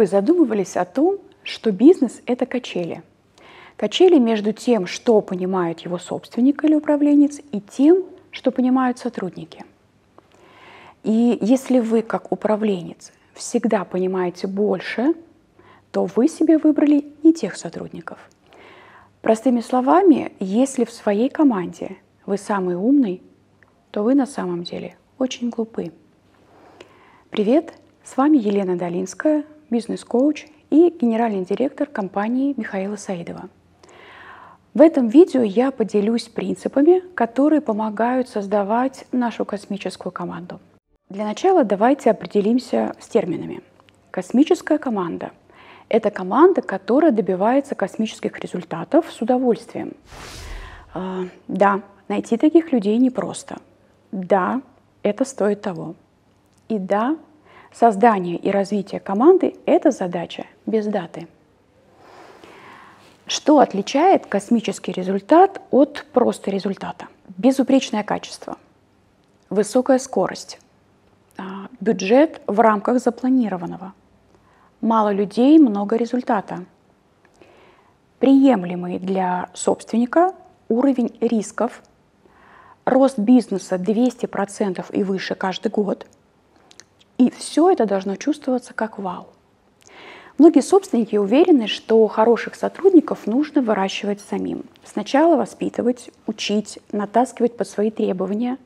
Вы задумывались о том, что бизнес – это качели. Качели между тем, что понимает его собственник или управленец, и тем, что понимают сотрудники. И если вы, как управленец, всегда понимаете больше, то вы себе выбрали не тех сотрудников. Простыми словами, если в своей команде вы самый умный, то вы на самом деле очень глупы. Привет, с вами Елена Долинская, бизнес-коуч и генеральный директор компании Михаила Саидова. В этом видео я поделюсь принципами, которые помогают создавать нашу космическую команду. Для начала давайте определимся с терминами. Космическая команда – это команда, которая добивается космических результатов с удовольствием. А, да, найти таких людей непросто. Да, это стоит того. И да, Создание и развитие команды – это задача без даты. Что отличает космический результат от просто результата? Безупречное качество, высокая скорость, а, бюджет в рамках запланированного, мало людей, много результата, приемлемый для собственника уровень рисков, рост бизнеса 200% и выше каждый год – и все это должно чувствоваться как вау. Многие собственники уверены, что хороших сотрудников нужно выращивать самим. Сначала воспитывать, учить, натаскивать под свои требования,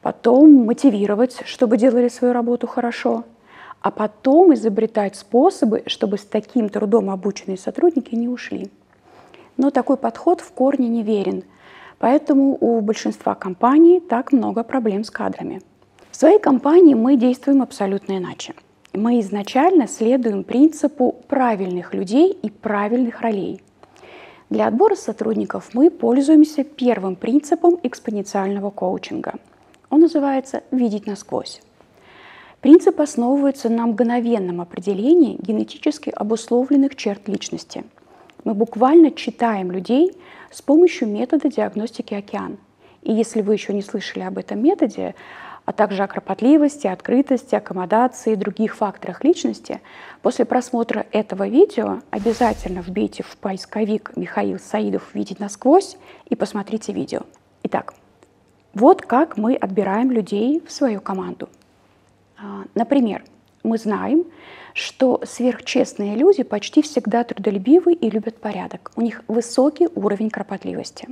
потом мотивировать, чтобы делали свою работу хорошо, а потом изобретать способы, чтобы с таким трудом обученные сотрудники не ушли. Но такой подход в корне неверен, поэтому у большинства компаний так много проблем с кадрами – в своей компании мы действуем абсолютно иначе. Мы изначально следуем принципу правильных людей и правильных ролей. Для отбора сотрудников мы пользуемся первым принципом экспоненциального коучинга. Он называется «видеть насквозь». Принцип основывается на мгновенном определении генетически обусловленных черт личности. Мы буквально читаем людей с помощью метода диагностики «Океан». И если вы еще не слышали об этом методе, а также о кропотливости, открытости, аккомодации и других факторах личности, после просмотра этого видео обязательно вбейте в поисковик Михаил Саидов «Видеть насквозь» и посмотрите видео. Итак, вот как мы отбираем людей в свою команду. А, например, мы знаем, что сверхчестные люди почти всегда трудолюбивы и любят порядок. У них высокий уровень кропотливости.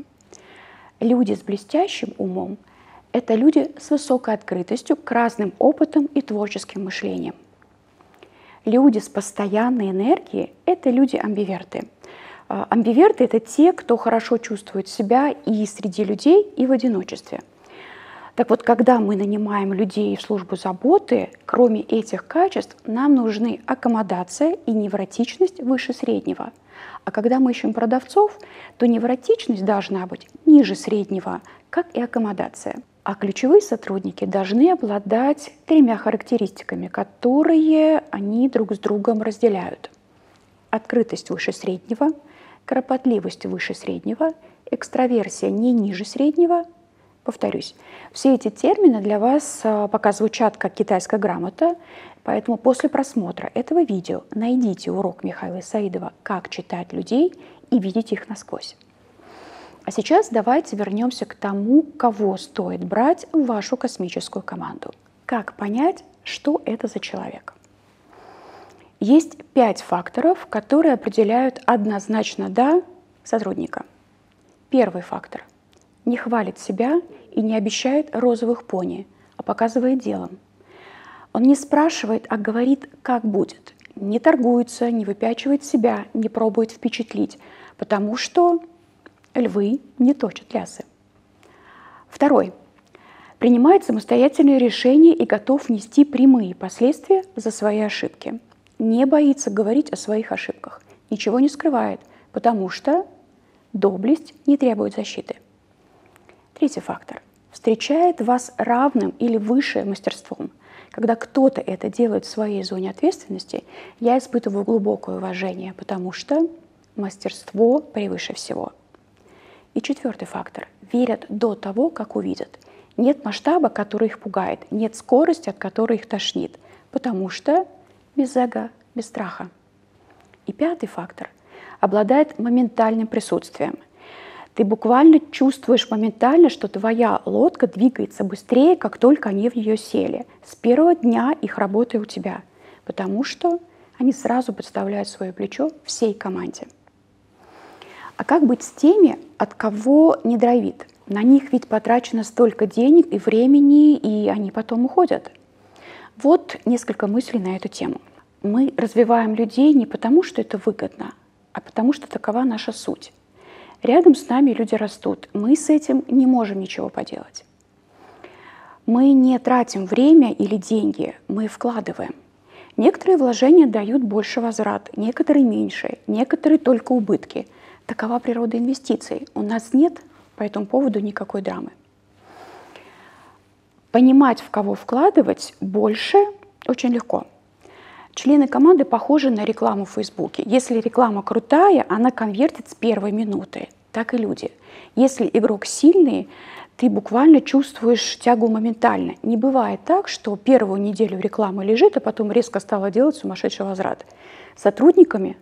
Люди с блестящим умом – это люди с высокой открытостью к разным опытам и творческим мышлением. Люди с постоянной энергией – это люди-амбиверты. А, амбиверты – это те, кто хорошо чувствует себя и среди людей, и в одиночестве. Так вот, когда мы нанимаем людей в службу заботы, кроме этих качеств, нам нужны аккомодация и невротичность выше среднего. А когда мы ищем продавцов, то невротичность должна быть ниже среднего, как и аккомодация. А ключевые сотрудники должны обладать тремя характеристиками, которые они друг с другом разделяют. Открытость выше среднего, кропотливость выше среднего, экстраверсия не ниже среднего. Повторюсь, все эти термины для вас а, пока звучат как китайская грамота, поэтому после просмотра этого видео найдите урок Михаила Саидова «Как читать людей» и видеть их насквозь. А сейчас давайте вернемся к тому, кого стоит брать в вашу космическую команду. Как понять, что это за человек? Есть пять факторов, которые определяют однозначно «да» сотрудника. Первый фактор – не хвалит себя и не обещает розовых пони, а показывает делом. Он не спрашивает, а говорит, как будет. Не торгуется, не выпячивает себя, не пробует впечатлить, потому что львы не точат лясы. Второй. Принимает самостоятельные решения и готов нести прямые последствия за свои ошибки. Не боится говорить о своих ошибках. Ничего не скрывает, потому что доблесть не требует защиты. Третий фактор. Встречает вас равным или выше мастерством. Когда кто-то это делает в своей зоне ответственности, я испытываю глубокое уважение, потому что мастерство превыше всего – и четвертый фактор. Верят до того, как увидят. Нет масштаба, который их пугает, нет скорости, от которой их тошнит, потому что без эго без страха. И пятый фактор обладает моментальным присутствием. Ты буквально чувствуешь моментально, что твоя лодка двигается быстрее, как только они в нее сели. С первого дня их работы у тебя, потому что они сразу подставляют свое плечо всей команде. А как быть с теми, от кого не драйвит? На них ведь потрачено столько денег и времени, и они потом уходят. Вот несколько мыслей на эту тему. Мы развиваем людей не потому, что это выгодно, а потому что такова наша суть. Рядом с нами люди растут. Мы с этим не можем ничего поделать. Мы не тратим время или деньги, мы вкладываем. Некоторые вложения дают больше возврат, некоторые меньше, некоторые только убытки. Такова природа инвестиций. У нас нет по этому поводу никакой драмы. Понимать, в кого вкладывать больше, очень легко. Члены команды похожи на рекламу в Фейсбуке. Если реклама крутая, она конвертит с первой минуты. Так и люди. Если игрок сильный, ты буквально чувствуешь тягу моментально. Не бывает так, что первую неделю реклама лежит, а потом резко стала делать сумасшедший возврат. Сотрудниками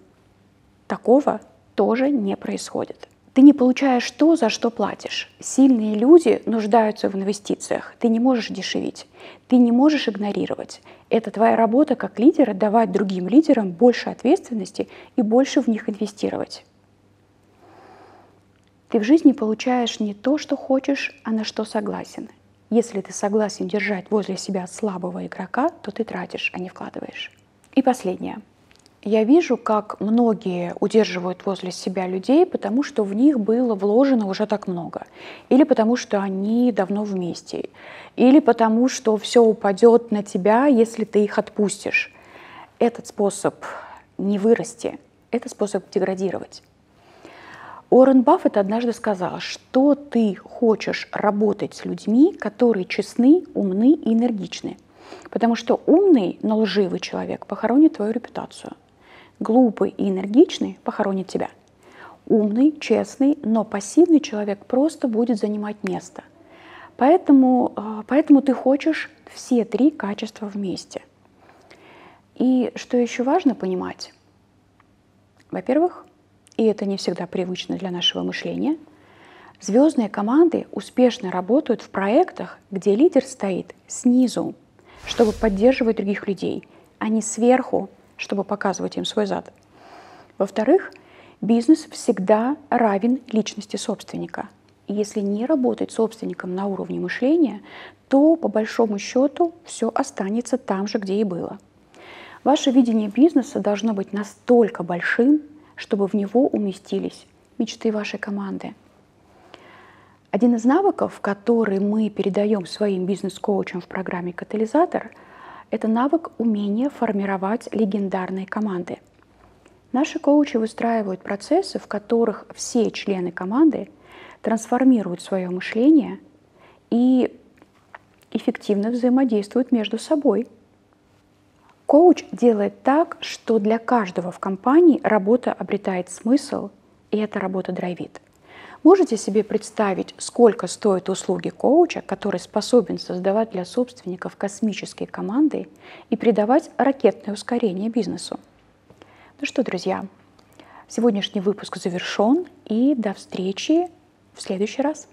такого тоже не происходит. Ты не получаешь то, за что платишь. Сильные люди нуждаются в инвестициях. Ты не можешь дешевить. Ты не можешь игнорировать. Это твоя работа как лидера давать другим лидерам больше ответственности и больше в них инвестировать. Ты в жизни получаешь не то, что хочешь, а на что согласен. Если ты согласен держать возле себя слабого игрока, то ты тратишь, а не вкладываешь. И последнее. Я вижу, как многие удерживают возле себя людей, потому что в них было вложено уже так много. Или потому что они давно вместе. Или потому что все упадет на тебя, если ты их отпустишь. Этот способ не вырасти, это способ деградировать. Уоррен Баффет однажды сказал, что ты хочешь работать с людьми, которые честны, умны и энергичны. Потому что умный, но лживый человек похоронит твою репутацию – Глупый и энергичный похоронит тебя. Умный, честный, но пассивный человек просто будет занимать место. Поэтому, а, поэтому ты хочешь все три качества вместе. И что еще важно понимать? Во-первых, и это не всегда привычно для нашего мышления, звездные команды успешно работают в проектах, где лидер стоит снизу, чтобы поддерживать других людей, а не сверху, чтобы показывать им свой зад. Во-вторых, бизнес всегда равен личности собственника. И если не работать собственником на уровне мышления, то по большому счету все останется там же, где и было. Ваше видение бизнеса должно быть настолько большим, чтобы в него уместились мечты вашей команды. Один из навыков, который мы передаем своим бизнес-коучам в программе «Катализатор», это навык умения формировать легендарные команды. Наши коучи выстраивают процессы, в которых все члены команды трансформируют свое мышление и эффективно взаимодействуют между собой. Коуч делает так, что для каждого в компании работа обретает смысл, и эта работа драйвит. Можете себе представить, сколько стоят услуги коуча, который способен создавать для собственников космические команды и придавать ракетное ускорение бизнесу? Ну что, друзья, сегодняшний выпуск завершен, и до встречи в следующий раз.